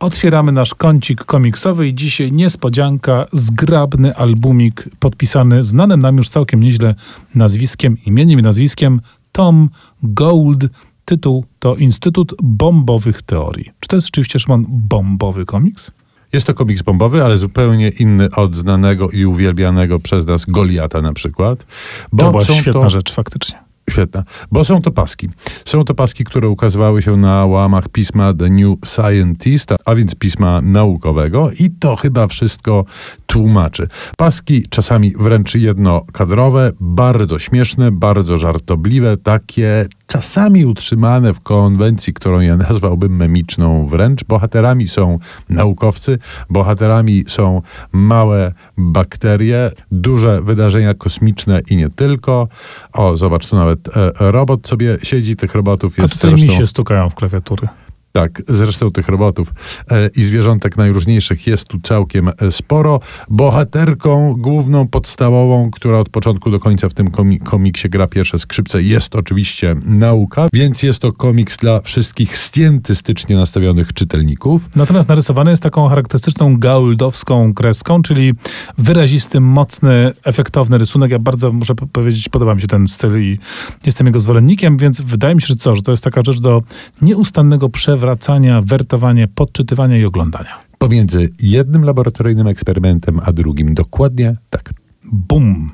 Otwieramy nasz kącik komiksowy i dzisiaj niespodzianka, zgrabny albumik podpisany znanym nam już całkiem nieźle nazwiskiem, imieniem i nazwiskiem Tom Gold. Tytuł to Instytut Bombowych Teorii. Czy to jest rzeczywiście, Szymon, bombowy komiks? Jest to komiks bombowy, ale zupełnie inny od znanego i uwielbianego przez nas Goliata na przykład. Bo to była świetna to... rzecz faktycznie. Świetna, bo są to paski. Są to paski, które ukazywały się na łamach pisma The New Scientist, a więc pisma naukowego i to chyba wszystko tłumaczy. Paski czasami wręcz jednokadrowe, bardzo śmieszne, bardzo żartobliwe, takie czasami utrzymane w konwencji, którą ja nazwałbym memiczną wręcz. Bohaterami są naukowcy, bohaterami są małe bakterie, duże wydarzenia kosmiczne i nie tylko. O, zobacz, tu nawet e, robot sobie siedzi, tych robotów jest A tutaj zresztą... mi się stukają w klawiatury. Tak, zresztą tych robotów e, i zwierzątek najróżniejszych jest tu całkiem e, sporo. Bohaterką główną, podstawową, która od początku do końca w tym komiksie gra pierwsze skrzypce, jest oczywiście nauka, więc jest to komiks dla wszystkich stientystycznie nastawionych czytelników. Natomiast narysowany jest taką charakterystyczną gauldowską kreską, czyli wyrazisty, mocny, efektowny rysunek. Ja bardzo muszę powiedzieć, podoba mi się ten styl i jestem jego zwolennikiem, więc wydaje mi się, że co, że to jest taka rzecz do nieustannego przewodniczenia przewracania, wertowania, podczytywania i oglądania. Pomiędzy jednym laboratoryjnym eksperymentem a drugim dokładnie tak. Bum!